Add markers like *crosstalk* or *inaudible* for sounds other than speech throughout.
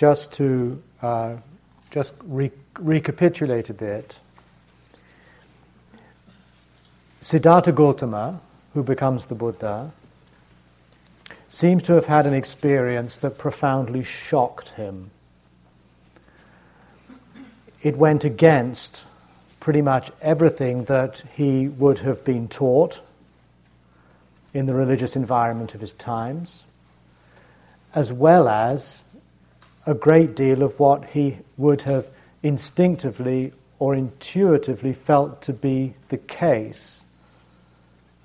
just to uh, just re- recapitulate a bit. Siddhattha Gotama, who becomes the Buddha, seems to have had an experience that profoundly shocked him. It went against pretty much everything that he would have been taught in the religious environment of his times, as well as a great deal of what he would have instinctively or intuitively felt to be the case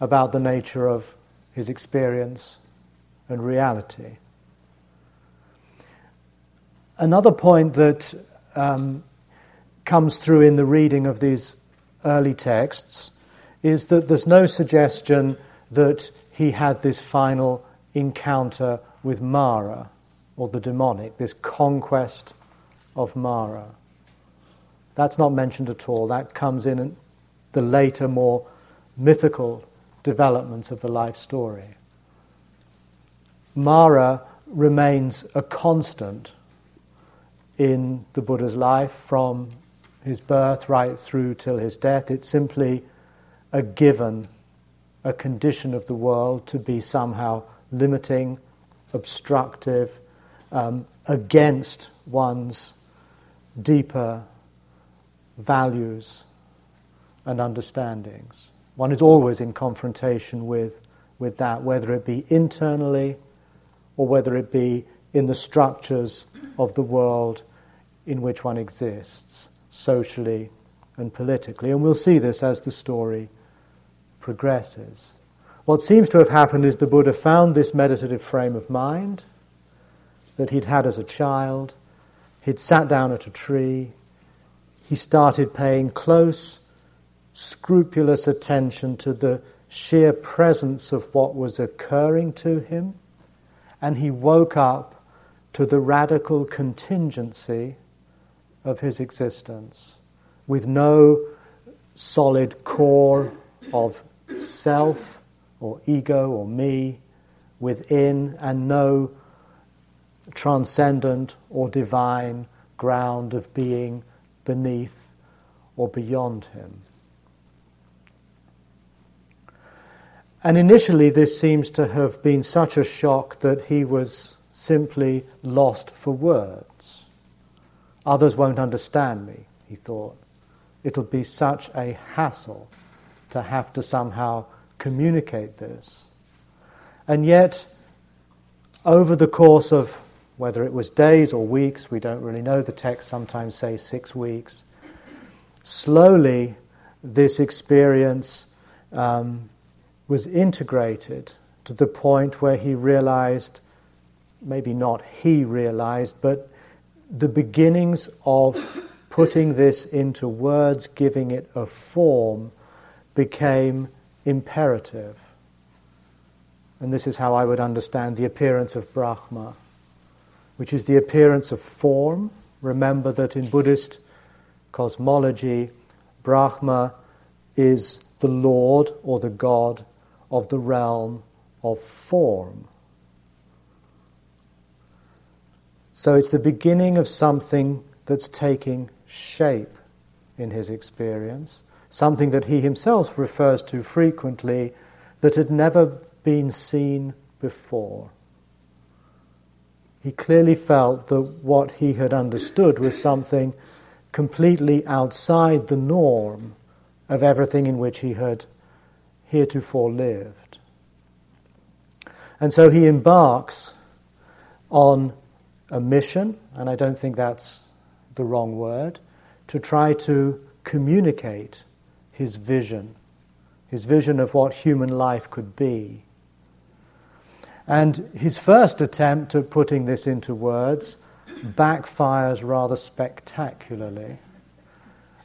about the nature of his experience and reality. Another point that um, comes through in the reading of these early texts is that there's no suggestion that he had this final encounter with Mara, or the demonic, this conquest of Mara. That's not mentioned at all. That comes in the later, more mythical developments of the life story. Mara remains a constant in the Buddha's life from his birth right through till his death. It's simply a given, a condition of the world to be somehow limiting, obstructive, um, against one's deeper values and understandings. One is always in confrontation with, with that, whether it be internally or whether it be in the structures of the world in which one exists socially and politically. And we'll see this as the story progresses. What seems to have happened is the Buddha found this meditative frame of mind that he'd had as a child. He'd sat down at a tree. He started paying close, scrupulous attention to the sheer presence of what was occurring to him. And he woke up to the radical contingency of his existence, with no solid core of self or ego or me within, and no transcendent or divine ground of being beneath or beyond him. And initially, this seems to have been such a shock that he was simply lost for words. Others won't understand me, he thought. It'll be such a hassle to have to somehow communicate this. And yet, over the course of whether it was days or weeks, we don't really know. The text sometimes say six weeks. Slowly, this experience um, was integrated to the point where he realized, maybe not he realized, but the beginnings of putting this into words, giving it a form, became imperative. And this is how I would understand the appearance of Brahma, which is the appearance of form. Remember that in Buddhist cosmology, Brahma is the Lord or the God of the realm of form. So it's the beginning of something that's taking shape in his experience, something that he himself refers to frequently that had never been seen before. He clearly felt that what he had understood was something completely outside the norm of everything in which he had heretofore lived. And so he embarks on a mission, and I don't think that's the wrong word, to try to communicate his vision, his vision of what human life could be. And his first attempt at putting this into words backfires rather spectacularly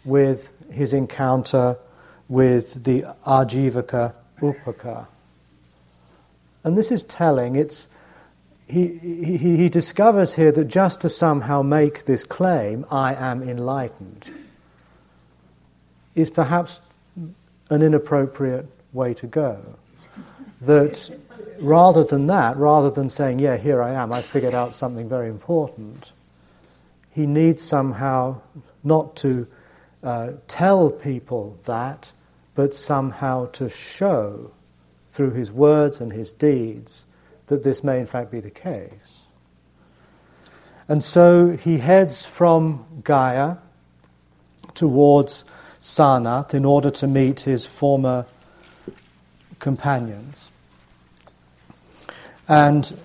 with his encounter with the Ajivaka Upaka. And this is telling. It's, he, he, he discovers here that just to somehow make this claim, I am enlightened, is perhaps an inappropriate way to go. That rather than that, rather than saying, Yeah, here I am, I figured out something very important, he needs somehow not to uh, tell people that, but somehow to show through his words and his deeds that this may in fact be the case. And so he heads from Gaya towards Sarnath in order to meet his former companions. And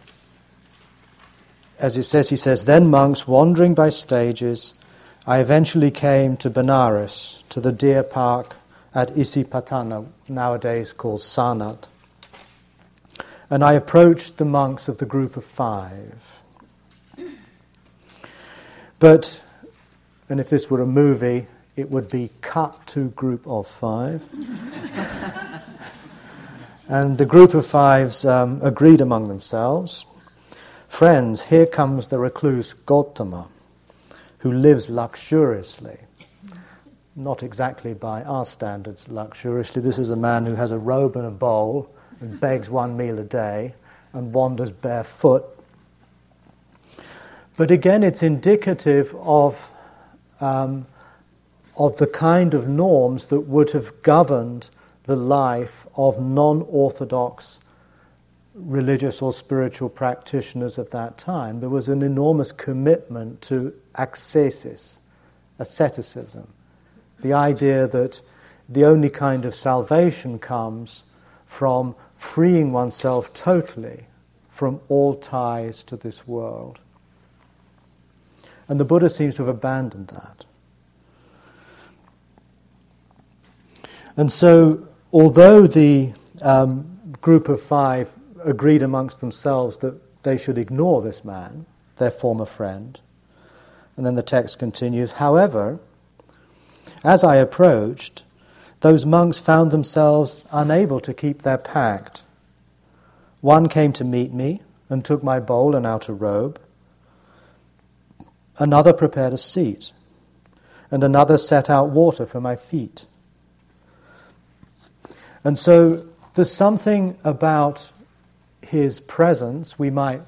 as it says, he says, Then monks, wandering by stages, I eventually came to Benares, to the deer park at Isipatana, nowadays called Sarnath. And I approached the monks of the group of five. But, and if this were a movie, it would be cut to group of five. *laughs* and the group of fives um, agreed among themselves Friends, here comes the recluse Gotama, who lives luxuriously. Not exactly by our standards luxuriously. This is a man who has a robe and a bowl and begs one meal a day and wanders barefoot. But again, it's indicative of, um, of the kind of norms that would have governed the life of non orthodox religious or spiritual practitioners of that time, there was an enormous commitment to ascesis, asceticism. The idea that the only kind of salvation comes from freeing oneself totally from all ties to this world. And the Buddha seems to have abandoned that. And so, although the um, group of five agreed amongst themselves that they should ignore this man, their former friend. And then the text continues However, as I approached, those monks found themselves unable to keep their pact. One came to meet me and took my bowl and outer robe. Another prepared a seat, and another set out water for my feet. And so there's something about his presence, we might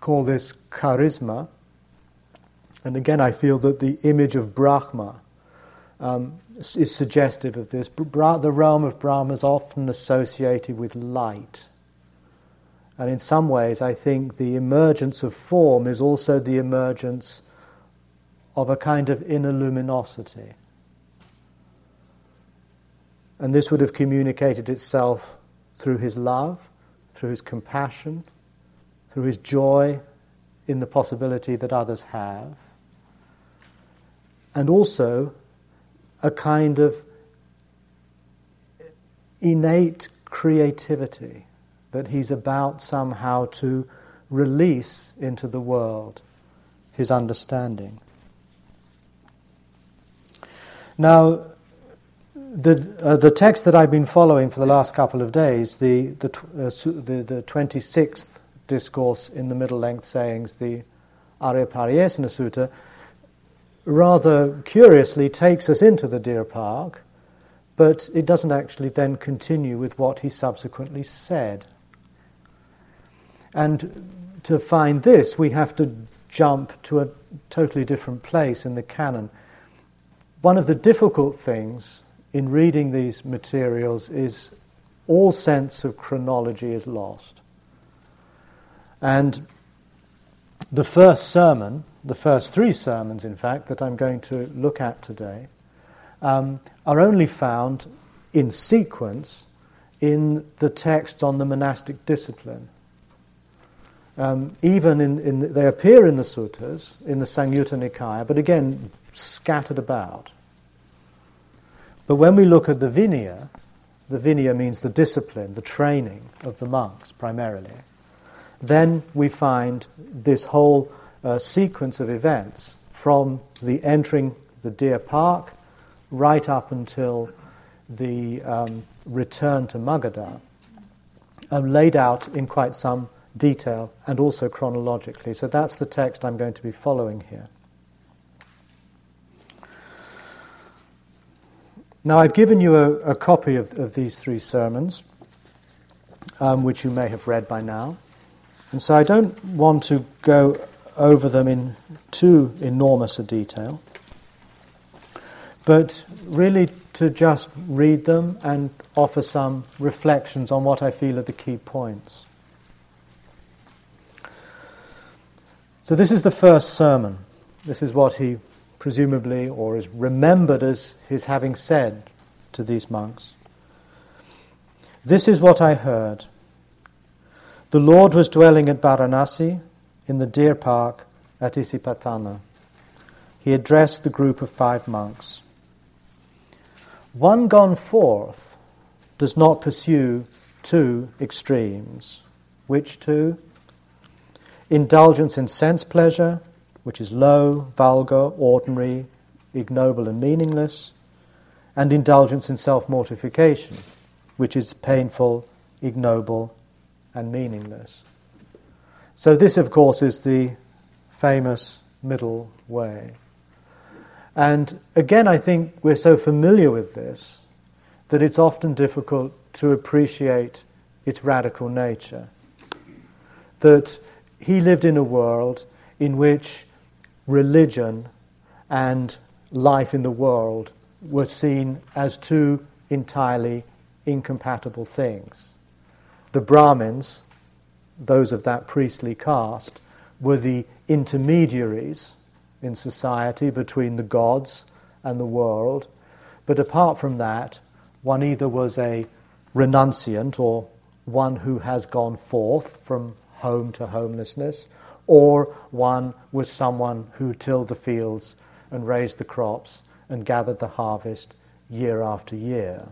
call this charisma. And again, I feel that the image of Brahma um, is suggestive of this. The realm of Brahma is often associated with light. And in some ways, I think the emergence of form is also the emergence of a kind of inner luminosity. And this would have communicated itself through his love, through his compassion, through his joy in the possibility that others have, and also a kind of innate creativity that he's about somehow to release into the world his understanding. Now, the, uh, the text that I've been following for the last couple of days, the, the, uh, the, the 26th discourse in the middle length sayings, the Ariyapariyesana Sutta, rather curiously takes us into the deer park, but it doesn't actually then continue with what he subsequently said. And to find this, we have to jump to a totally different place in the canon. One of the difficult things in reading these materials is all sense of chronology is lost. And the first sermon, the first three sermons, in fact, that I'm going to look at today, um, are only found in sequence in the texts on the monastic discipline. Um, even in, in, they appear in the suttas, in the Samyutta Nikaya, but again, scattered about. But when we look at the Vinaya, the Vinaya means the discipline, the training of the monks primarily, then we find this whole uh, sequence of events from the entering the deer park right up until the um, return to Magadha, um, laid out in quite some detail and also chronologically. So that's the text I'm going to be following here. Now, I've given you a, a copy of, of, these three sermons, um, which you may have read by now. And so I don't want to go over them in too enormous a detail, but really to just read them and offer some reflections on what I feel are the key points. So, this is the first sermon. This is what he presumably or is remembered as his having said to these monks. This is what I heard. The Lord was dwelling at Varanasi in the deer park at Isipatana. He addressed the group of five monks. One gone forth does not pursue two extremes. Which two? Indulgence in sense pleasure, which is low, vulgar, ordinary, ignoble, and meaningless, and indulgence in self mortification, which is painful, ignoble, and meaningless. So, this, of course, is the famous middle way. And again, I think we're so familiar with this that it's often difficult to appreciate its radical nature. That he lived in a world in which religion and life in the world were seen as two entirely incompatible things. The Brahmins, those of that priestly caste, were the intermediaries in society between the gods and the world. But apart from that, one either was a renunciant or one who has gone forth from home to homelessness, or one was someone who tilled the fields and raised the crops and gathered the harvest year after year.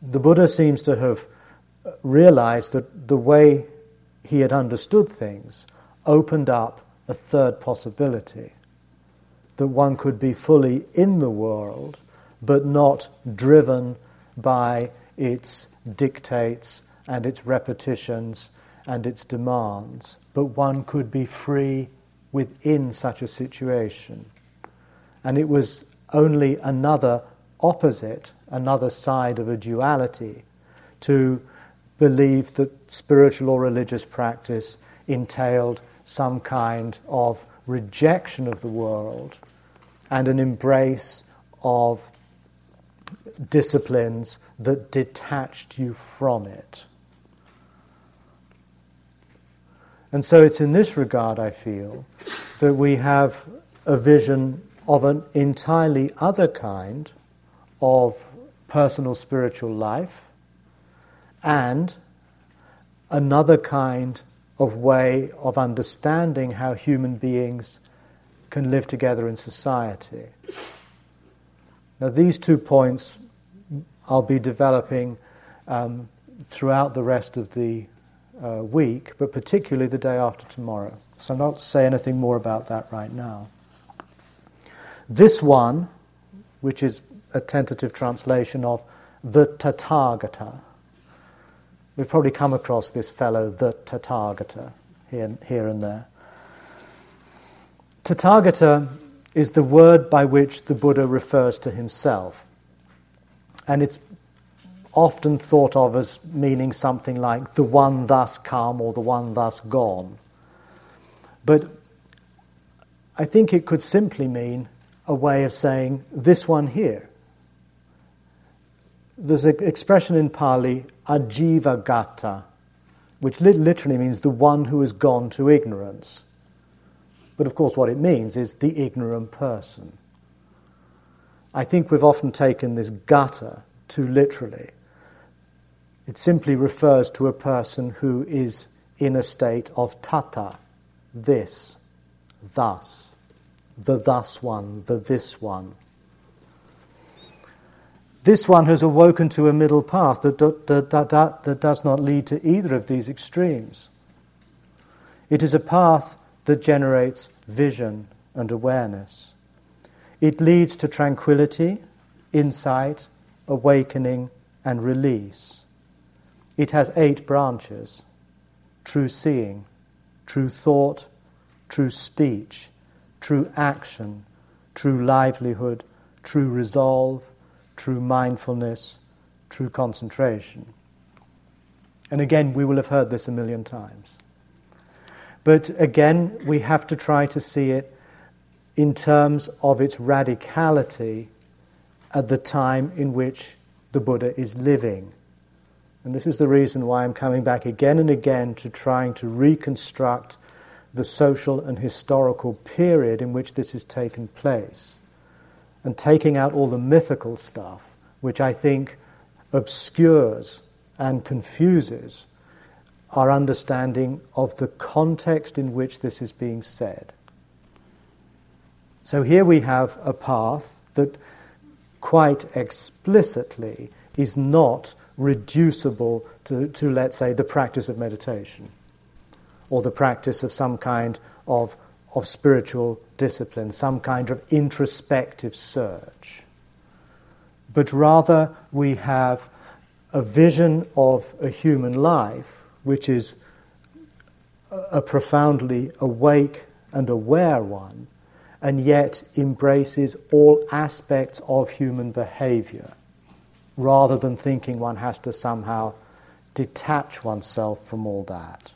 The Buddha seems to have realized that the way he had understood things opened up a third possibility that one could be fully in the world but not driven by its dictates and its repetitions and its demands, but one could be free within such a situation. And it was only another opposite, another side of a duality to believe that spiritual or religious practice entailed some kind of rejection of the world and an embrace of disciplines that detached you from it. And so it's in this regard, I feel, that we have a vision of an entirely other kind of personal spiritual life and another kind of way of understanding how human beings can live together in society. Now, these two points I'll be developing um, throughout the rest of the uh, week, but particularly the day after tomorrow. So I'll not say anything more about that right now. This one, which is a tentative translation of the Tathagata, We've probably come across this fellow, the Tathagata, here, here and there. Tathagata is the word by which the Buddha refers to himself. And it's often thought of as meaning something like the one thus come or the one thus gone. But I think it could simply mean a way of saying this one here there's an expression in Pali, avijja gata, which literally means the one who has gone to ignorance. But of course, what it means is the ignorant person. I think we've often taken this gata too literally. It simply refers to a person who is in a state of tata, this, thus, the thus one, the this one. This one has awoken to a middle path that, that, that, that, does not lead to either of these extremes. It is a path that generates vision and awareness. It leads to tranquility, insight, awakening, and release. It has eight branches true seeing, true thought, true speech, true action, true livelihood, true resolve, true mindfulness, true concentration. And again, we will have heard this a million times. But again, we have to try to see it in terms of its radicality at the time in which the Buddha is living. And this is the reason why I'm coming back again and again to trying to reconstruct the social and historical period in which this has taken place and taking out all the mythical stuff, which I think obscures and confuses our understanding of the context in which this is being said. So here we have a path that quite explicitly is not reducible to, to, let's say, the practice of meditation or the practice of some kind of, of spiritual discipline, some kind of introspective search. But rather, we have a vision of a human life which is a profoundly awake and aware one, and yet embraces all aspects of human behavior, rather than thinking one has to somehow detach oneself from all that.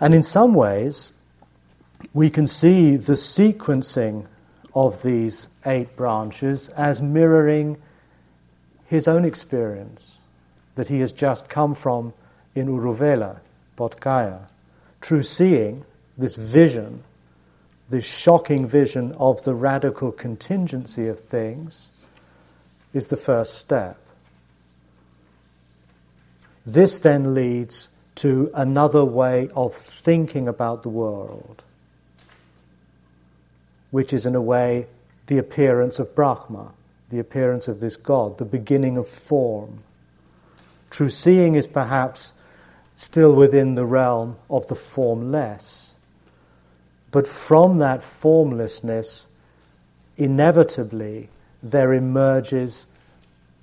And in some ways, we can see the sequencing of these eight branches as mirroring his own experience that he has just come from in Uruvela, Bodh True seeing, this vision, this shocking vision of the radical contingency of things, is the first step. This then leads to another way of thinking about the world, which is, in a way, the appearance of Brahma, the appearance of this God, the beginning of form. True seeing is perhaps still within the realm of the formless. But from that formlessness, inevitably, there emerges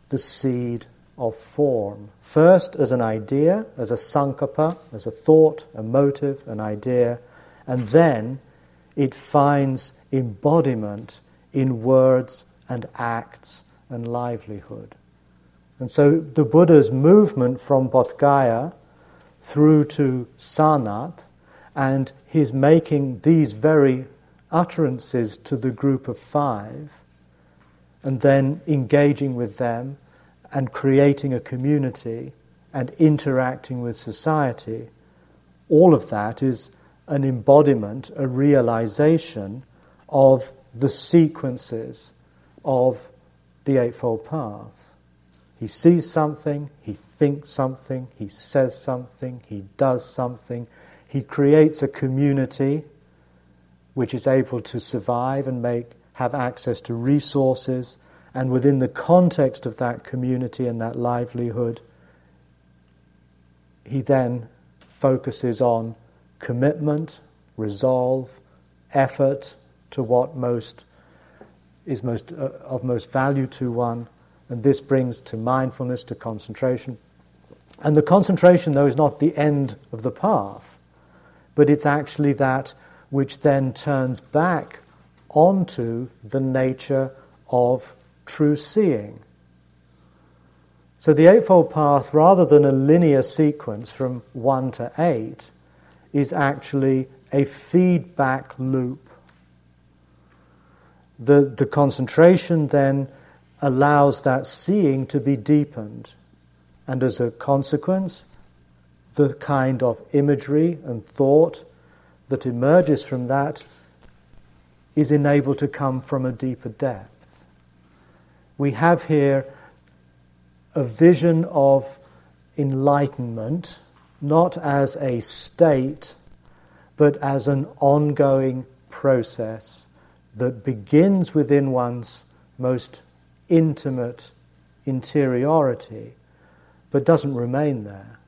the seed of form. First as an idea, as a sankappa, as a thought, a motive, an idea, and then it finds embodiment in words and acts and livelihood. And so the Buddha's movement from Bodh through to Sarnath and his making these very utterances to the group of five and then engaging with them and creating a community and interacting with society, all of that is an embodiment, a realization of the sequences of the Eightfold Path. He sees something, he thinks something, he says something, he does something, he creates a community which is able to survive and make, have access to resources, and within the context of that community and that livelihood, he then focuses on commitment, resolve, effort to what most is most, uh, of most value to one, and this brings to mindfulness, to concentration. And the concentration, though, is not the end of the path, but it's actually that which then turns back onto the nature of true seeing. So the Eightfold Path, rather than a linear sequence from 1 to 8, is actually a feedback loop the, the concentration then allows that seeing to be deepened. And as a consequence, the kind of imagery and thought that emerges from that is enabled to come from a deeper depth. We have here a vision of enlightenment, not as a state, but as an ongoing process that begins within one's most intimate interiority, but doesn't remain there,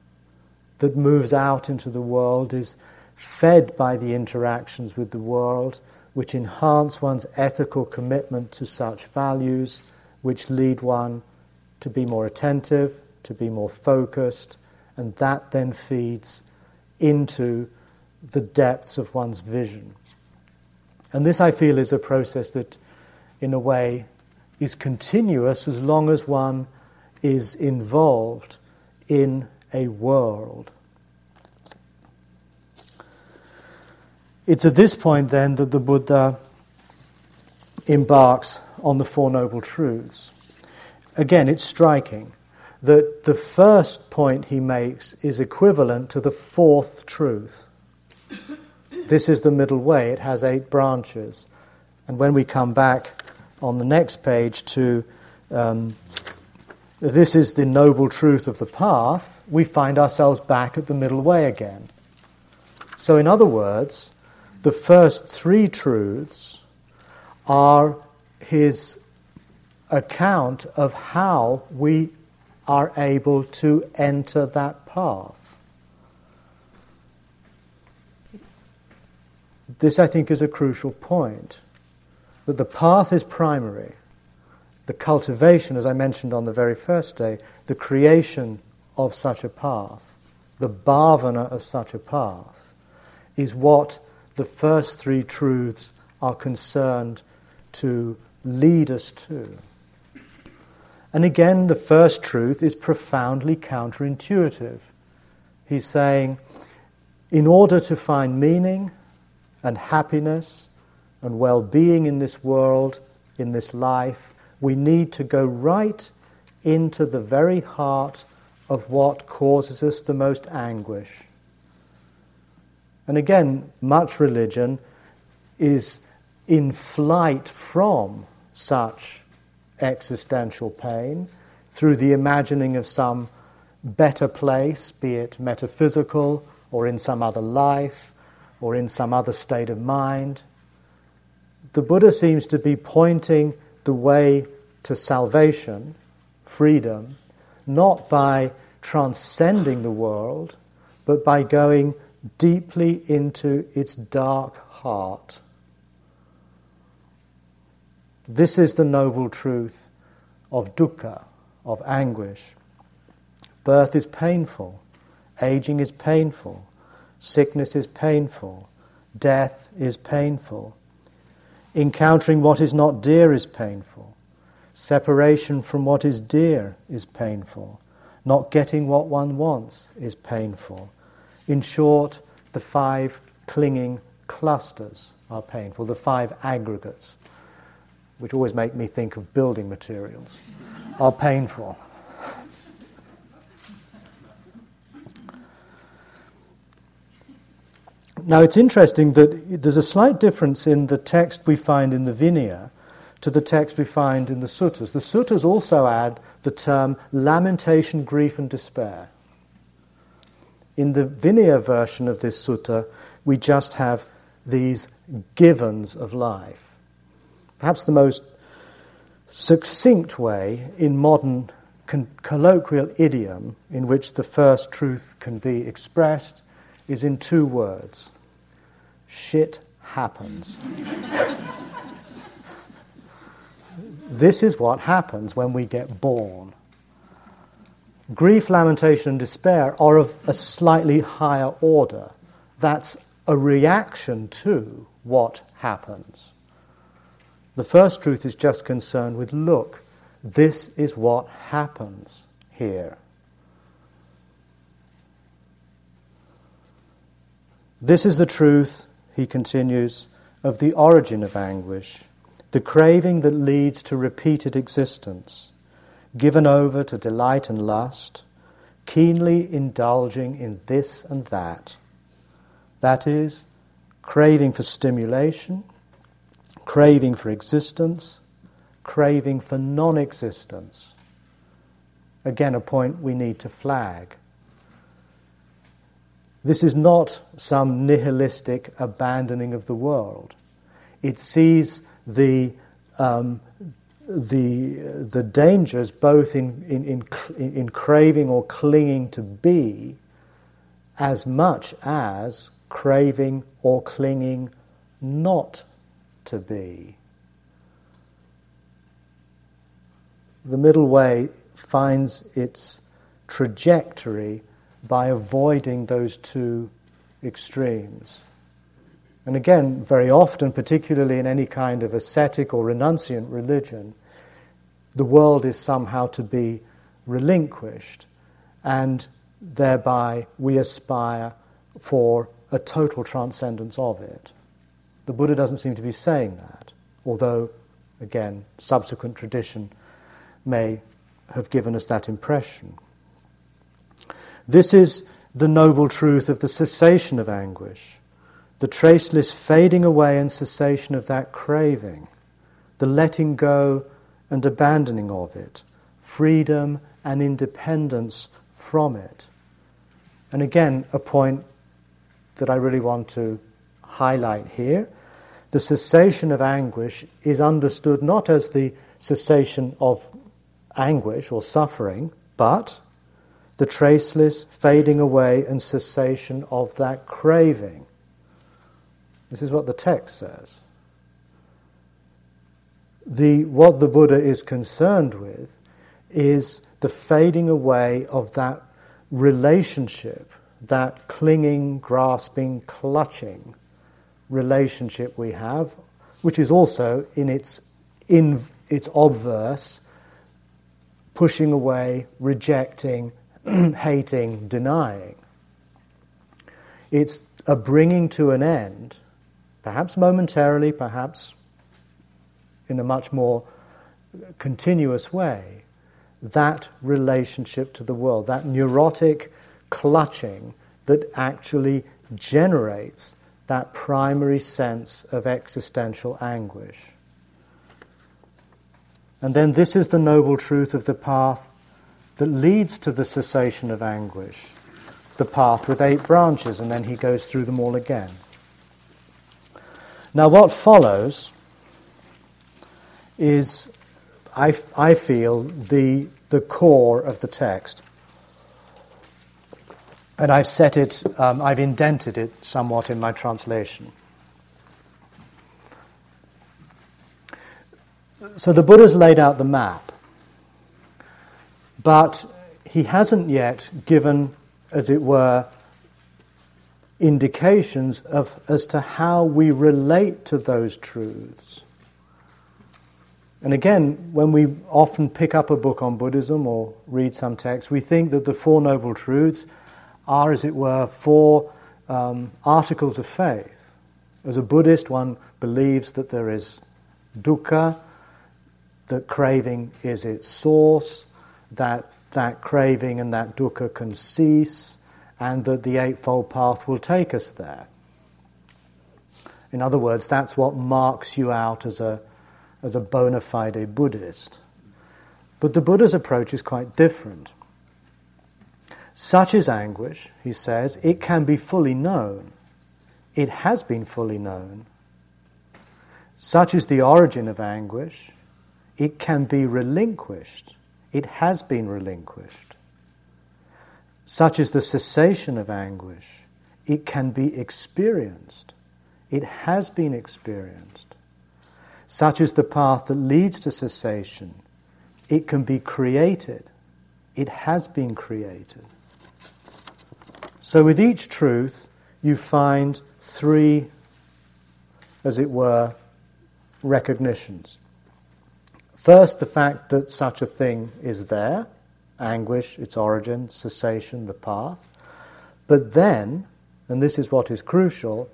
that moves out into the world, is fed by the interactions with the world, which enhance one's ethical commitment to such values, which lead one to be more attentive, to be more focused, and that then feeds into the depths of one's vision. And this, I feel, is a process that, in a way, is continuous as long as one is involved in a world. It's at this point then that the Buddha embarks on the Four Noble Truths. Again, it's striking that the first point he makes is equivalent to the fourth truth. This is the middle way, it has eight branches. And when we come back on the next page to um, this is the noble truth of the path, we find ourselves back at the middle way again. So, in other words, the first three truths are his account of how we are able to enter that path. This, I think, is a crucial point that the path is primary. The cultivation, as I mentioned on the very first day, the creation of such a path, the bhavana of such a path, is what the first three truths are concerned to lead us to. And again, the first truth is profoundly counterintuitive. He's saying, in order to find meaning and happiness and well being in this world, in this life, we need to go right into the very heart of what causes us the most anguish. And again, much religion is in flight from such existential pain through the imagining of some better place, be it metaphysical or in some other life or in some other state of mind. The Buddha seems to be pointing the way to salvation, freedom, not by transcending the world, but by going deeply into its dark heart. This is the noble truth of dukkha, of anguish. Birth is painful, aging is painful, sickness is painful, death is painful. Encountering what is not dear is painful. Separation from what is dear is painful. Not getting what one wants is painful. In short, the five clinging clusters are painful, the five aggregates which always make me think of building materials, are painful. Now it's interesting that there's a slight difference in the text we find in the Vinaya to the text we find in the suttas. The suttas also add the term lamentation, grief, and despair. In the Vinaya version of this sutta, we just have these givens of life perhaps the most succinct way in modern con- colloquial idiom in which the first truth can be expressed is in two words shit happens. *laughs* this is what happens when we get born. Grief, lamentation, and despair are of a slightly higher order. That's a reaction to what happens. The first truth is just concerned with look, this is what happens here. This is the truth, he continues, of the origin of anguish, the craving that leads to repeated existence, given over to delight and lust, keenly indulging in this and that. That is, craving for stimulation, craving for existence, craving for non existence. Again, a point we need to flag. This is not some nihilistic abandoning of the world. It sees the, um, the, the dangers both in, in, in, in craving or clinging to be as much as craving or clinging not to be. The middle way finds its trajectory by avoiding those two extremes. And again, very often, particularly in any kind of ascetic or renunciant religion, the world is somehow to be relinquished, and thereby we aspire for a total transcendence of it. The Buddha doesn't seem to be saying that, although, again, subsequent tradition may have given us that impression. This is the noble truth of the cessation of anguish, the traceless fading away and cessation of that craving, the letting go and abandoning of it, freedom and independence from it. And again, a point that I really want to highlight here the cessation of anguish is understood not as the cessation of anguish or suffering, but the traceless fading away and cessation of that craving. This is what the text says. The, what the Buddha is concerned with is the fading away of that relationship, that clinging, grasping, clutching relationship we have, which is also in its, in its obverse, pushing away, rejecting, *clears throat* hating, denying. It's a bringing to an end, perhaps momentarily, perhaps in a much more continuous way, that relationship to the world, that neurotic clutching that actually generates that primary sense of existential anguish. And then this is the noble truth of the path that leads to the cessation of anguish, the path with eight branches, and then he goes through them all again. Now, what follows is, I, I feel, the, the core of the text. And I've set it, um, I've indented it somewhat in my translation. So the Buddha's laid out the map, but he hasn't yet given, as it were, indications of, as to how we relate to those truths. And again, when we often pick up a book on Buddhism or read some text, we think that the Four Noble Truths are, as it were, four um, articles of faith. As a Buddhist, one believes that there is dukkha, that craving is its source, that that craving and that dukkha can cease, and that the Eightfold Path will take us there. In other words, that's what marks you out as a, as a bona fide Buddhist. But the Buddha's approach is quite different. Such is anguish, he says, it can be fully known. It has been fully known. Such is the origin of anguish, it can be relinquished. It has been relinquished. Such is the cessation of anguish, it can be experienced. It has been experienced. Such is the path that leads to cessation. It can be created. It has been created. So, with each truth, you find three, as it were, recognitions. First, the fact that such a thing is there anguish, its origin, cessation, the path. But then, and this is what is crucial,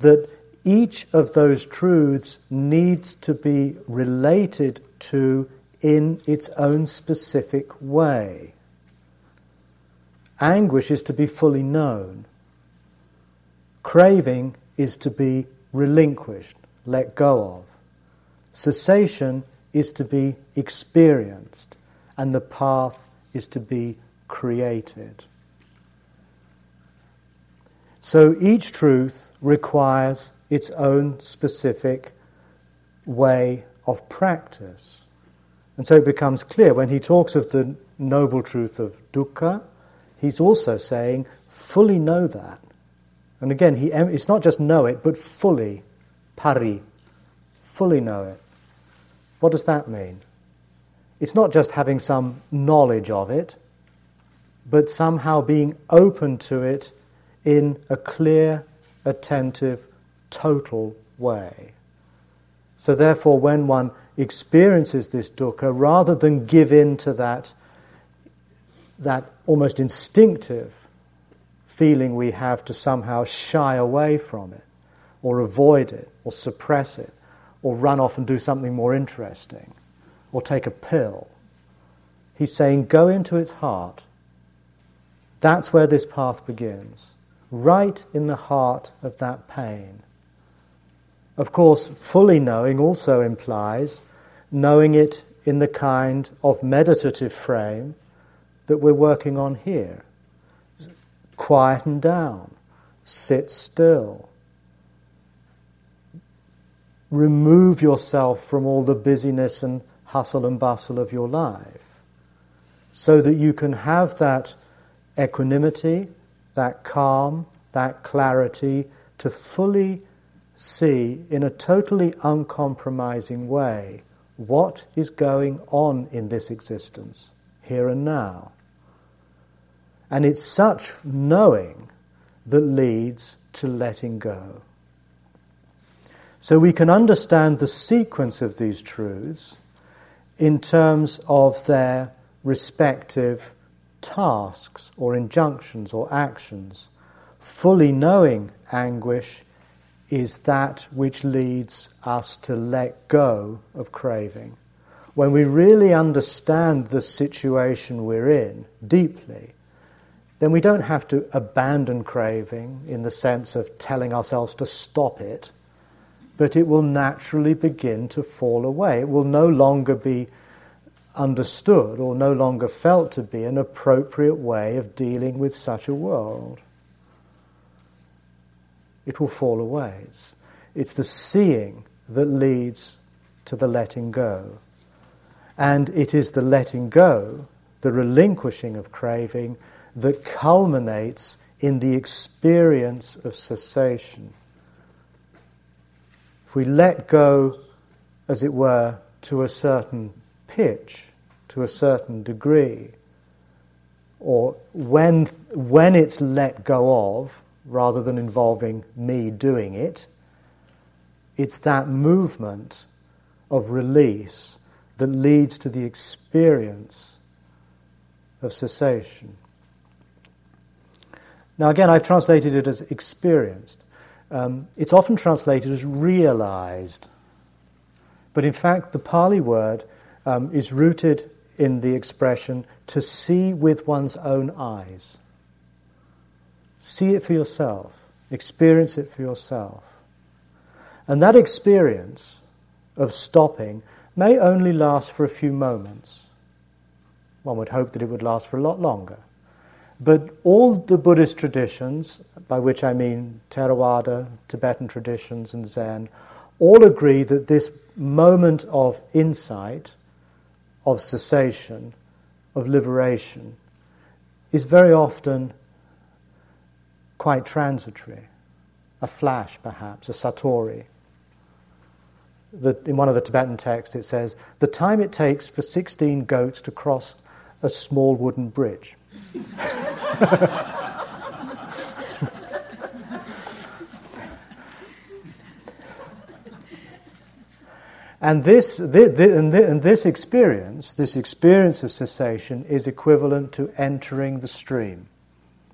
that each of those truths needs to be related to in its own specific way. Anguish is to be fully known. Craving is to be relinquished, let go of. Cessation is to be experienced, and the path is to be created. So each truth requires its own specific way of practice. And so it becomes clear when he talks of the noble truth of dukkha, he's also saying, fully know that. And again, he, it's not just know it, but fully, pari, fully know it. What does that mean? It's not just having some knowledge of it, but somehow being open to it in a clear, attentive, total way. So, therefore, when one experiences this dukkha, rather than give in to that, that almost instinctive feeling we have to somehow shy away from it, or avoid it, or suppress it, or run off and do something more interesting, or take a pill. He's saying, go into its heart. That's where this path begins, right in the heart of that pain. Of course, fully knowing also implies knowing it in the kind of meditative frame that we're working on here. Quieten down, sit still. Remove yourself from all the busyness and hustle and bustle of your life so that you can have that equanimity, that calm, that clarity to fully see in a totally uncompromising way what is going on in this existence, here and now. And it's such knowing that leads to letting go. So we can understand the sequence of these truths in terms of their respective tasks or injunctions or actions. Fully knowing anguish is that which leads us to let go of craving. When we really understand the situation we're in deeply, then we don't have to abandon craving in the sense of telling ourselves to stop it, but it will naturally begin to fall away. It will no longer be understood or no longer felt to be an appropriate way of dealing with such a world it will fall away. It's, it's the seeing that leads to the letting go. And it is the letting go, the relinquishing of craving, that culminates in the experience of cessation. We let go, as it were, to a certain pitch, to a certain degree, or when, when it's let go of, rather than involving me doing it. It's that movement of release that leads to the experience of cessation. Now, again, I've translated it as experienced. Um, it's often translated as realized. But in fact, the Pali word um, is rooted in the expression to see with one's own eyes. See it for yourself, experience it for yourself. And that experience of stopping may only last for a few moments. One would hope that it would last for a lot longer. But all the Buddhist traditions, by which I mean Theravada, Tibetan traditions, and Zen, all agree that this moment of insight, of cessation, of liberation, is very often quite transitory, a flash perhaps, a satori. In one of the Tibetan texts, it says, The time it takes for 16 goats to cross a small wooden bridge. And this, this, and this experience, this experience of cessation, is equivalent to entering the stream.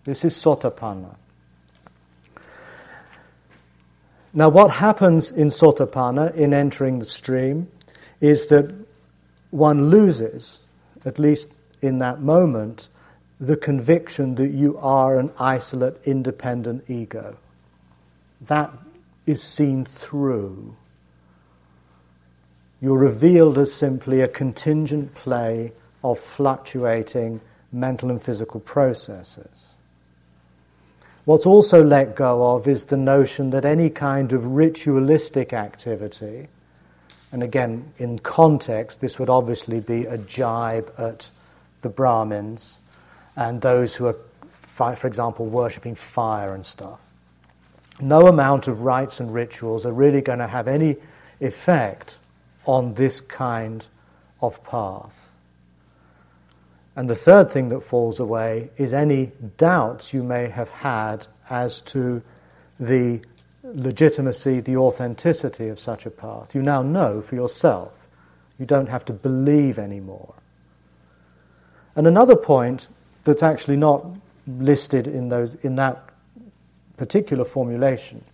This is sotapanna. Now, what happens in Sotapanna, in entering the stream, is that one loses, at least in that moment, the conviction that you are an isolate, independent ego. That is seen through. You're revealed as simply a contingent play of fluctuating mental and physical processes. What's also let go of is the notion that any kind of ritualistic activity, and again, in context, this would obviously be a jibe at the Brahmins and those who are, for example, worshipping fire and stuff. No amount of rites and rituals are really going to have any effect on this kind of path. And the third thing that falls away is any doubts you may have had as to the legitimacy, the authenticity of such a path. You now know for yourself. You don't have to believe anymore. And another point that's actually not listed in, those, in that particular formulation,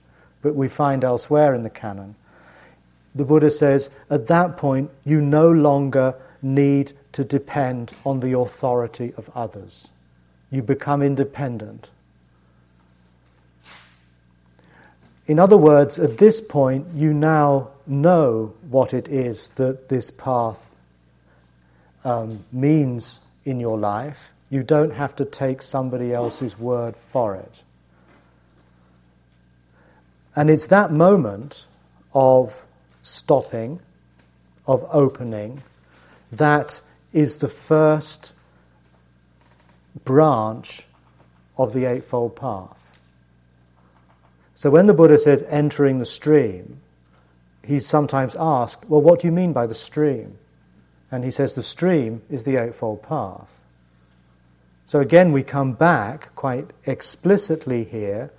but we find elsewhere in the canon. The Buddha says, at that point, you no longer need to depend on the authority of others. You become independent. In other words, at this point, you now know what it is that this path um, means in your life. You don't have to take somebody else's word for it. And it's that moment of stopping, of opening, that is the first branch of the Eightfold Path. So when the Buddha says entering the stream, he's sometimes asked, Well, what do you mean by the stream? And he says the stream is the Eightfold Path. So again, we come back quite explicitly here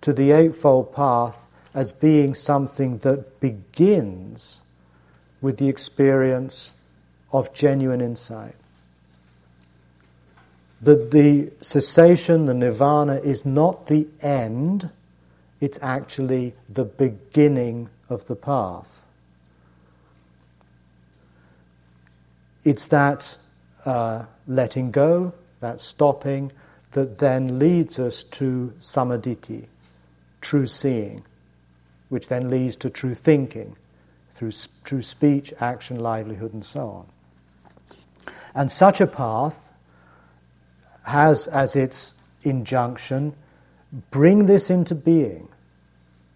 to the Eightfold Path as being something that begins with the experience of genuine insight. That the cessation, the nirvana, is not the end, it's actually the beginning of the path. It's that uh, letting go, that stopping, that then leads us to samma ditthi, true seeing, which then leads to true thinking, through true speech, action, livelihood, and so on. And such a path has as its injunction bring this into being,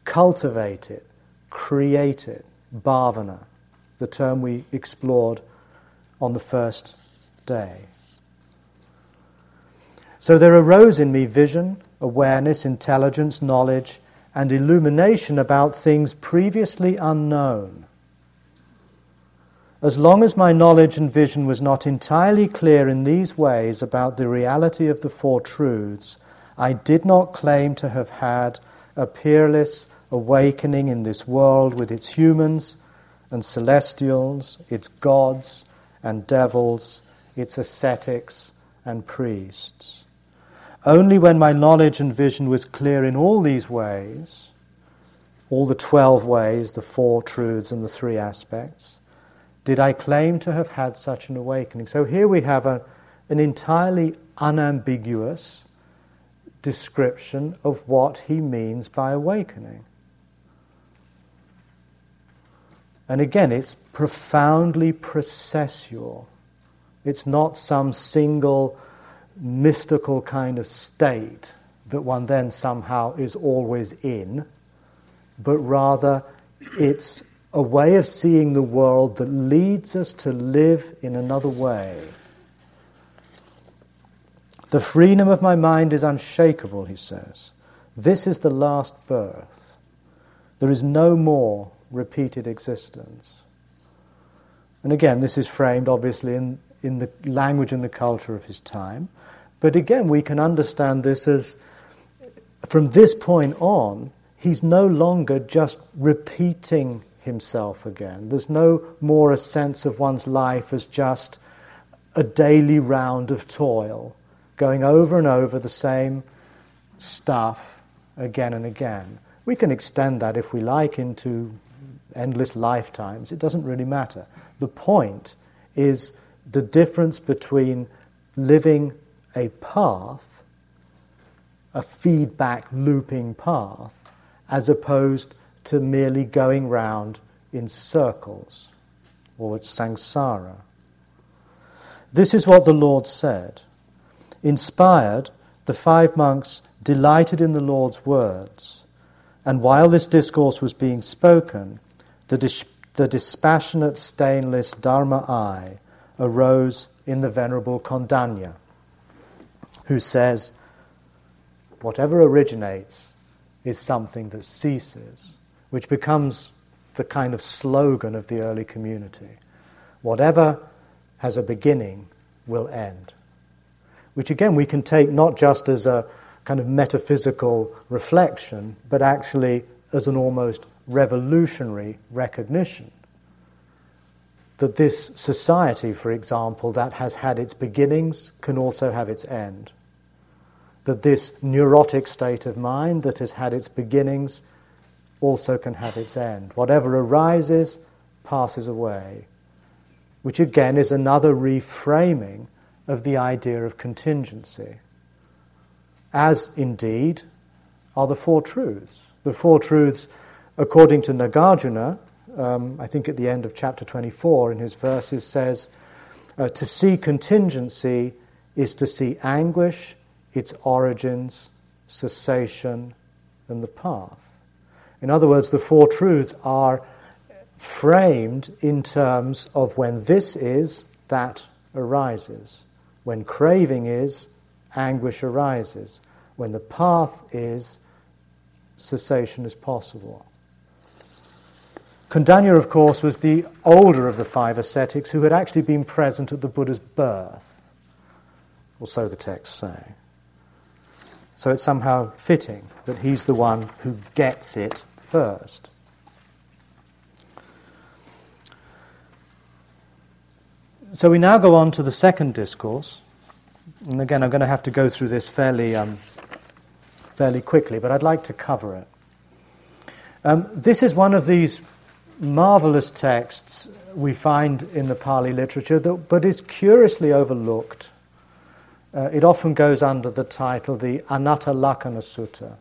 cultivate it, create it, bhavana, the term we explored on the first day. So there arose in me vision, awareness, intelligence, knowledge, and illumination about things previously unknown. As long as my knowledge and vision was not entirely clear in these ways about the reality of the Four Truths, I did not claim to have had a peerless awakening in this world with its humans and celestials, its gods and devils, its ascetics and priests. Only when my knowledge and vision was clear in all these ways, all the 12 ways, the four truths, and the three aspects, did I claim to have had such an awakening. So here we have a, an entirely unambiguous description of what he means by awakening. And again, it's profoundly processual. It's not some single mystical kind of state that one then somehow is always in, but rather it's a way of seeing the world that leads us to live in another way. The freedom of my mind is unshakable, he says. This is the last birth. There is no more repeated existence. And again, this is framed obviously in, in the language and the culture of his time. But again, we can understand this as from this point on, he's no longer just repeating himself again. There's no more a sense of one's life as just a daily round of toil, going over and over the same stuff again and again. We can extend that if we like into endless lifetimes. It doesn't really matter. The point is the difference between living a path, a feedback looping path, as opposed to merely going round in circles, or samsara. This is what the Lord said. Inspired, the five monks delighted in the Lord's words, and while this discourse was being spoken, the, dis- the dispassionate, stainless Dharma eye arose in the Venerable Kondanya, who says, Whatever originates is something that ceases, which becomes the kind of slogan of the early community. Whatever has a beginning will end. Which again we can take not just as a kind of metaphysical reflection, but actually as an almost revolutionary recognition that this society, for example, that has had its beginnings can also have its end. that this neurotic state of mind that has had its beginnings also can have its end. Whatever arises passes away, which again is another reframing of the idea of contingency, as indeed are the Four Truths. The Four Truths, according to Nagarjuna, um, I think at the end of chapter 24 in his verses, says, uh, To see contingency is to see anguish, its origins, cessation, and the path. In other words, the Four Truths are framed in terms of when this is, that arises. When craving is, anguish arises. When the path is, cessation is possible. Kondanya, of course, was the older of the five ascetics who had actually been present at the Buddha's birth, or so the texts say. So it's somehow fitting that he's the one who gets it first. So we now go on to the second discourse. And again, I'm going to have to go through this fairly, um, fairly quickly, but I'd like to cover it. Um, this is one of these marvelous texts we find in the Pali literature, that, but is curiously overlooked. Uh, it often goes under the title the Anatta Lakkhana Sutta.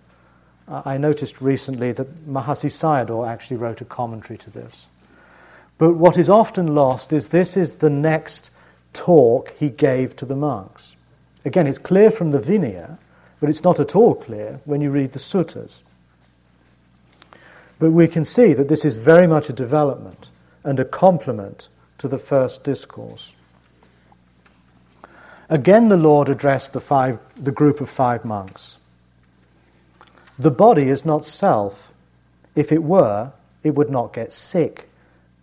Uh, I noticed recently that Mahasi Sayadaw actually wrote a commentary to this. But what is often lost is this is the next talk he gave to the monks. Again, it's clear from the Vinaya, but it's not at all clear when you read the suttas. But we can see that this is very much a development and a complement to the first discourse. Again, the Lord addressed the, five, the group of five monks. The body is not self. If it were, it would not get sick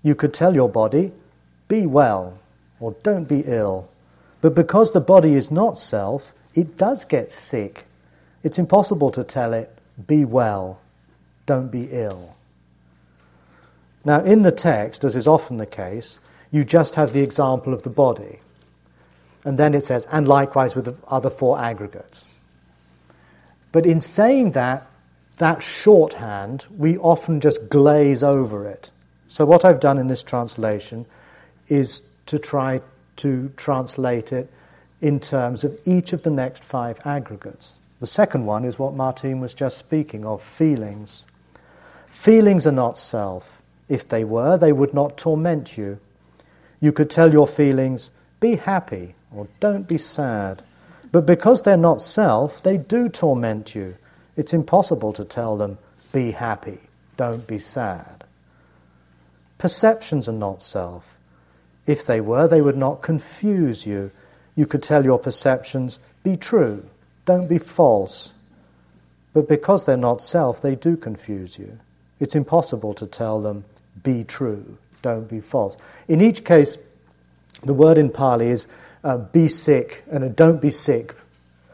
you could tell your body, be well, or don't be ill. But because the body is not self, it does get sick. It's impossible to tell it, be well, don't be ill. Now, in the text, as is often the case, you just have the example of the body. And then it says, and likewise with the other four aggregates. But in saying that, that shorthand, we often just glaze over it so, what I've done in this translation is to try to translate it in terms of each of the next five aggregates. The second one is what Martin was just speaking of feelings. Feelings are not self. If they were, they would not torment you. You could tell your feelings, be happy or don't be sad. But because they're not self, they do torment you. It's impossible to tell them, be happy, don't be sad. Perceptions are not self. If they were, they would not confuse you. You could tell your perceptions, be true, don't be false. But because they're not self, they do confuse you. It's impossible to tell them, be true, don't be false. In each case, the word in Pali is uh, be sick, and a don't be sick,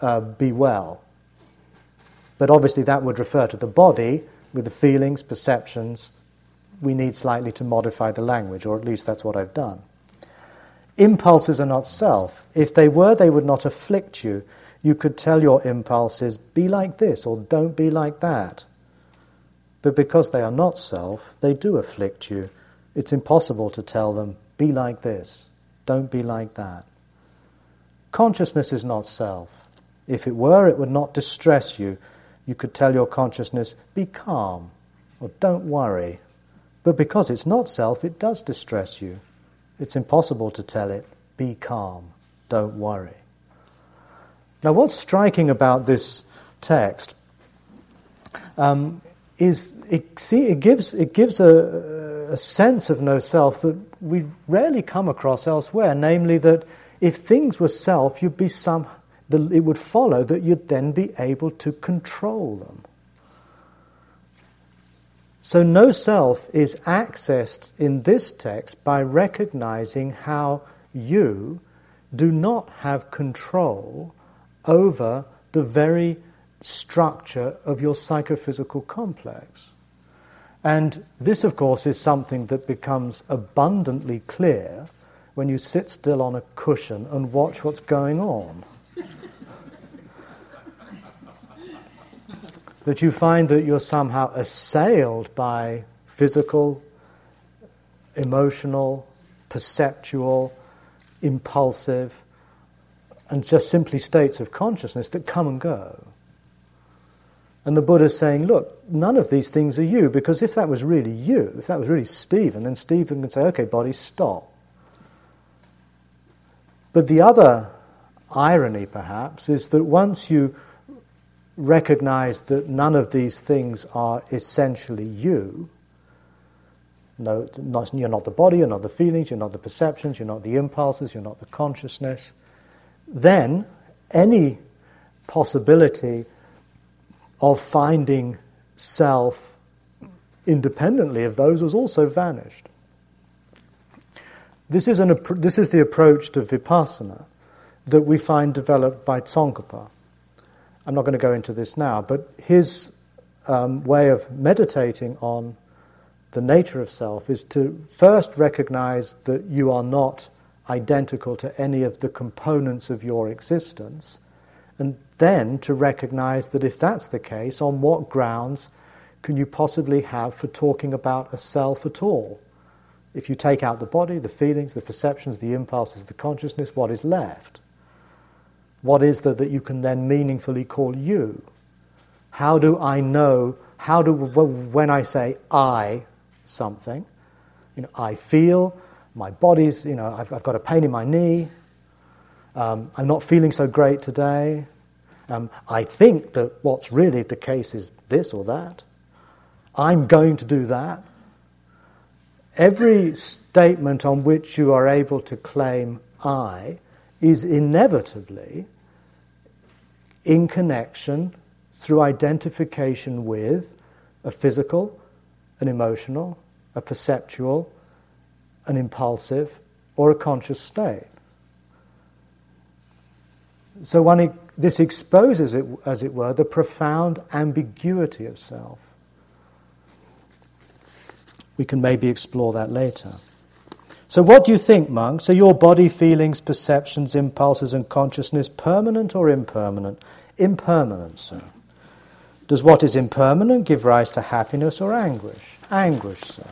uh, be well. But obviously, that would refer to the body with the feelings, perceptions, we need slightly to modify the language, or at least that's what I've done. Impulses are not self. If they were, they would not afflict you. You could tell your impulses, be like this, or don't be like that. But because they are not self, they do afflict you. It's impossible to tell them, be like this, don't be like that. Consciousness is not self. If it were, it would not distress you. You could tell your consciousness, be calm, or don't worry, but because it's not self, it does distress you. It's impossible to tell it, be calm, don't worry. Now, what's striking about this text um, is it, see, it gives, it gives a, a sense of no self that we rarely come across elsewhere, namely that if things were self, you'd be some, it would follow that you'd then be able to control them. So, no self is accessed in this text by recognizing how you do not have control over the very structure of your psychophysical complex. And this, of course, is something that becomes abundantly clear when you sit still on a cushion and watch what's going on. that you find that you're somehow assailed by physical, emotional, perceptual, impulsive, and just simply states of consciousness that come and go. And the Buddha's saying, look, none of these things are you, because if that was really you, if that was really Stephen, then Stephen can say, okay, body, stop. But the other irony, perhaps, is that once you recognize that none of these things are essentially you, no, not, you're not the body, you're not the feelings, you're not the perceptions, you're not the impulses, you're not the consciousness, then any possibility of finding self independently of those has also vanished. This is, an, this is the approach to vipassana that we find developed by Tsongkhapa. I'm not going to go into this now, but his um, way of meditating on the nature of self is to first recognize that you are not identical to any of the components of your existence, and then to recognize that if that's the case, on what grounds can you possibly have for talking about a self at all? If you take out the body, the feelings, the perceptions, the impulses, the consciousness, what is left? What is there that you can then meaningfully call you? How do I know? How do, when I say I something, you know, I feel, my body's, you know, I've, I've got a pain in my knee, um, I'm not feeling so great today, um, I think that what's really the case is this or that. I'm going to do that. Every statement on which you are able to claim I is inevitably in connection through identification with a physical, an emotional, a perceptual, an impulsive, or a conscious state. So one, this exposes, it, as it were, the profound ambiguity of self. We can maybe explore that later. So, what do you think, monks? Are your body, feelings, perceptions, impulses, and consciousness permanent or impermanent? Impermanent, sir. Does what is impermanent give rise to happiness or anguish? Anguish, sir.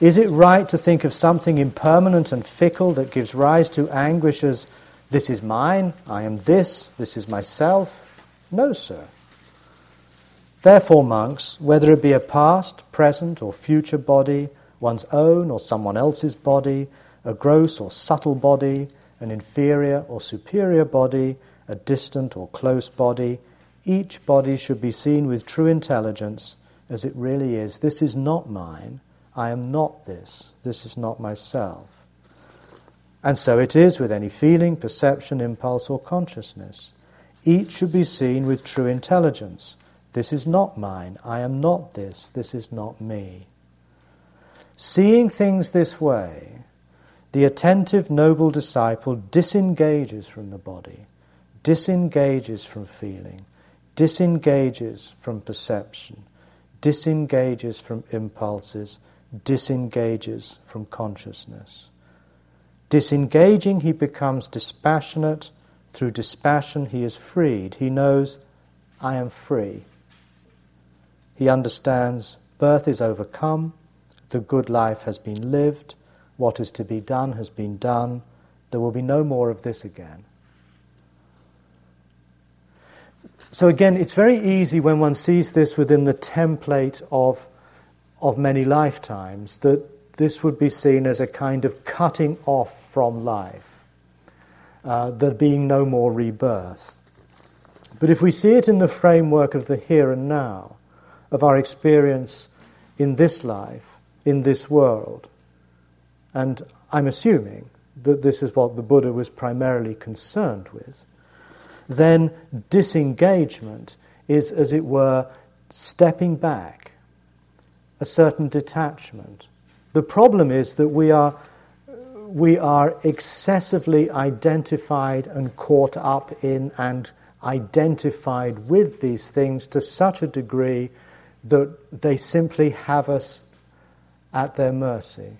Is it right to think of something impermanent and fickle that gives rise to anguish as this is mine, I am this, this is myself? No, sir. Therefore, monks, whether it be a past, present, or future body, one's own or someone else's body, a gross or subtle body, an inferior or superior body, a distant or close body, each body should be seen with true intelligence as it really is. This is not mine. I am not this. This is not myself. And so it is with any feeling, perception, impulse, or consciousness. Each should be seen with true intelligence. This is not mine. I am not this. This is not me. Seeing things this way, the attentive, noble disciple disengages from the body, disengages from feeling, disengages from perception, disengages from impulses, disengages from consciousness. Disengaging, he becomes dispassionate. Through dispassion, he is freed. He knows, I am free. He understands birth is overcome, the good life has been lived. What is to be done has been done. There will be no more of this again. So, again, it's very easy when one sees this within the template of, of many lifetimes that this would be seen as a kind of cutting off from life, uh, there being no more rebirth. But if we see it in the framework of the here and now, of our experience in this life, in this world. And I'm assuming that this is what the Buddha was primarily concerned with. Then disengagement is, as it were, stepping back, a certain detachment. The problem is that we are, we are excessively identified and caught up in and identified with these things to such a degree that they simply have us at their mercy.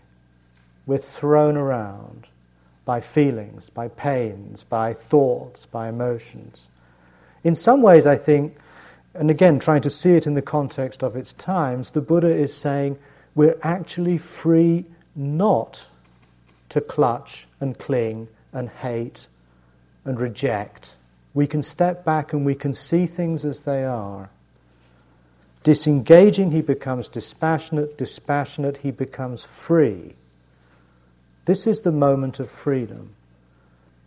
We're thrown around by feelings, by pains, by thoughts, by emotions. In some ways, I think and again, trying to see it in the context of its times, the Buddha is saying we're actually free not to clutch and cling and hate and reject. We can step back and we can see things as they are. Disengaging, he becomes dispassionate. Dispassionate, he becomes free. This is the moment of freedom.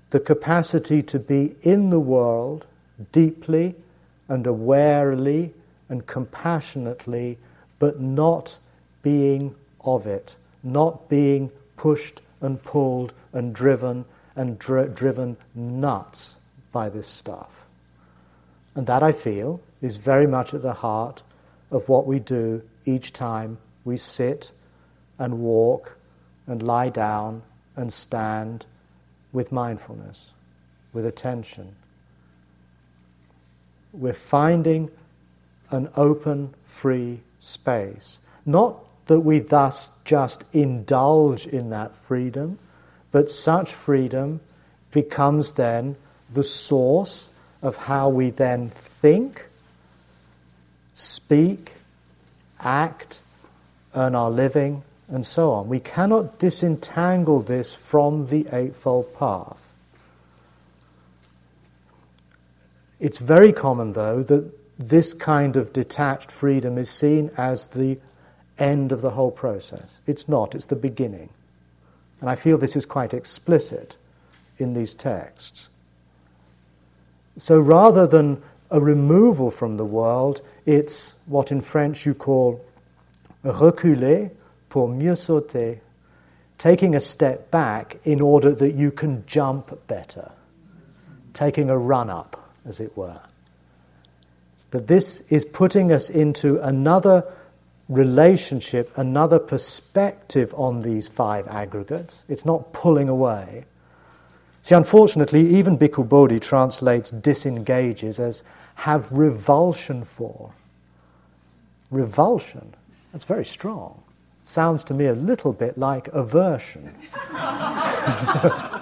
The capacity to be in the world deeply and awarely and compassionately, but not being of it, not being pushed and pulled and driven and dri- driven nuts by this stuff. And that, I feel, is very much at the heart of what we do each time we sit and walk and lie down and stand with mindfulness, with attention. We're finding an open, free space. Not that we thus just indulge in that freedom, but such freedom becomes then the source of how we then think speak, act, earn our living, and so on. We cannot disentangle this from the Eightfold Path. It's very common, though, that this kind of detached freedom is seen as the end of the whole process. It's not, it's the beginning. And I feel this is quite explicit in these texts. So rather than a removal from the world, it's what in French you call reculer pour mieux sauter, taking a step back in order that you can jump better, taking a run up, as it were. But this is putting us into another relationship, another perspective on these five aggregates. It's not pulling away. See, unfortunately, even Bhikkhu Bodhi translates disengages as have revulsion for. Revulsion, that's very strong. Sounds to me a little bit like aversion. *laughs* but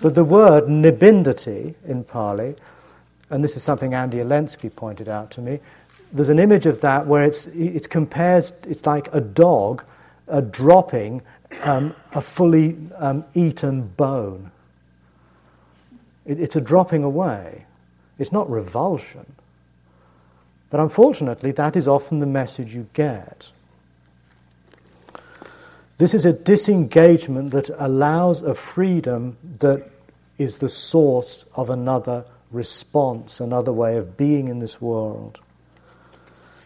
the word nibbindati in Pali, and this is something Andy Olendzki pointed out to me, there's an image of that where it's, it compares, it's like a dog uh, dropping um, a fully um, eaten bone. It, it's a dropping away. It's not revulsion. But unfortunately, that is often the message you get. This is a disengagement that allows a freedom that is the source of another response, another way of being in this world.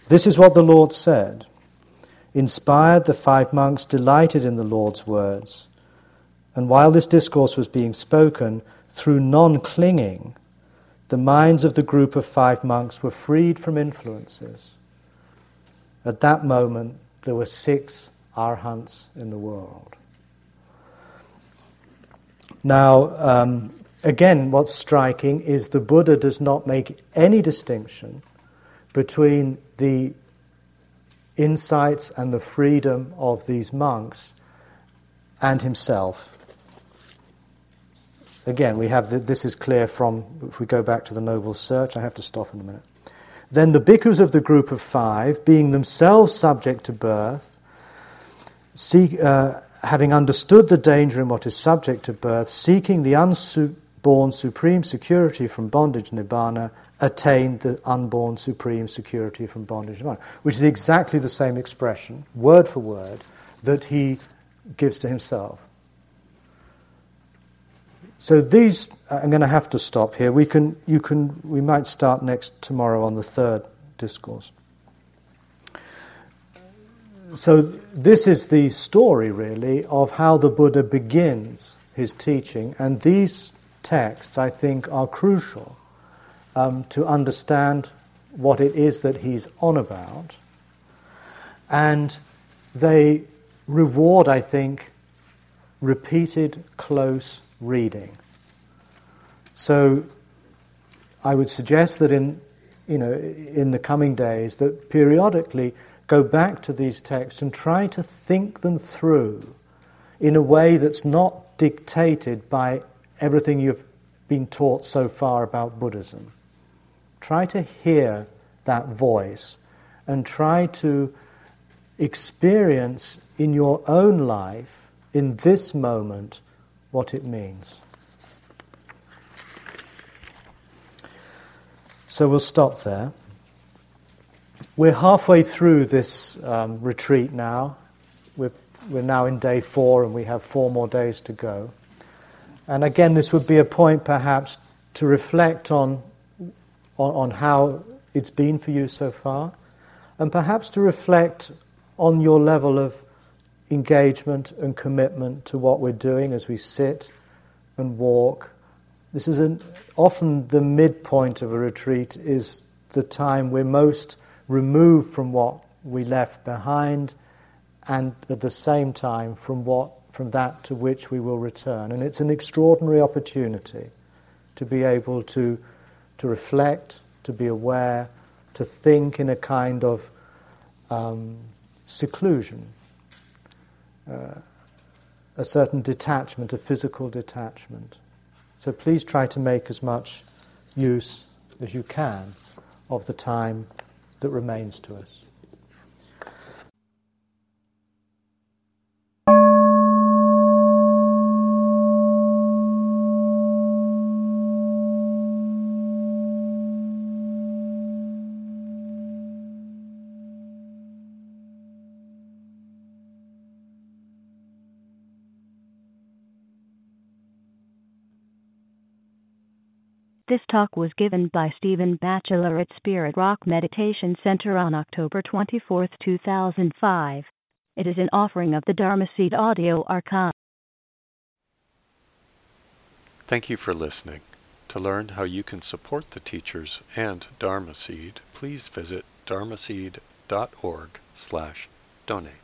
This is what the Lord said. Inspired, the five monks delighted in the Lord's words. And while this discourse was being spoken, through non clinging, the minds of the group of five monks were freed from influences. At that moment, there were six arhants in the world. Now, um, again, what's striking is the Buddha does not make any distinction between the insights and the freedom of these monks and himself. Again, we have the, this is clear from, if we go back to the Noble Search, I have to stop in a minute. Then the bhikkhus of the group of five, being themselves subject to birth, seek, uh, having understood the danger in what is subject to birth, seeking the unborn supreme security from bondage nibbana, attained the unborn supreme security from bondage nibbana, which is exactly the same expression, word for word, that he gives to himself. So these, uh, I'm going to have to stop here. We can, you can, we might start next tomorrow on the third discourse. So this is the story, really, of how the Buddha begins his teaching, and these texts, I think, are crucial um, to understand what it is that he's on about, and they reward, I think, repeated close reading. So I would suggest that in, you know, in the coming days that periodically go back to these texts and try to think them through in a way that's not dictated by everything you've been taught so far about Buddhism. Try to hear that voice and try to experience in your own life, in this moment, what it means. So we'll stop there. We're halfway through this um, retreat now. We're, we're now in day four and we have four more days to go. And again, this would be a point perhaps to reflect on, on, on how it's been for you so far, and perhaps to reflect on your level of engagement and commitment to what we're doing as we sit and walk. This is an, often the midpoint of a retreat is the time we're most removed from what we left behind and at the same time from what from that to which we will return and it's an extraordinary opportunity to be able to to reflect to be aware to think in a kind of um, seclusion, uh, a certain detachment, a physical detachment. So please try to make as much use as you can of the time that remains to us. This talk was given by Stephen Batchelor at Spirit Rock Meditation Center on October 24, 2005. It is an offering of the Dharma Seed Audio Archive. Thank you for listening. To learn how you can support the teachers and Dharma Seed, please visit dharma dharmaseed.org slash donate.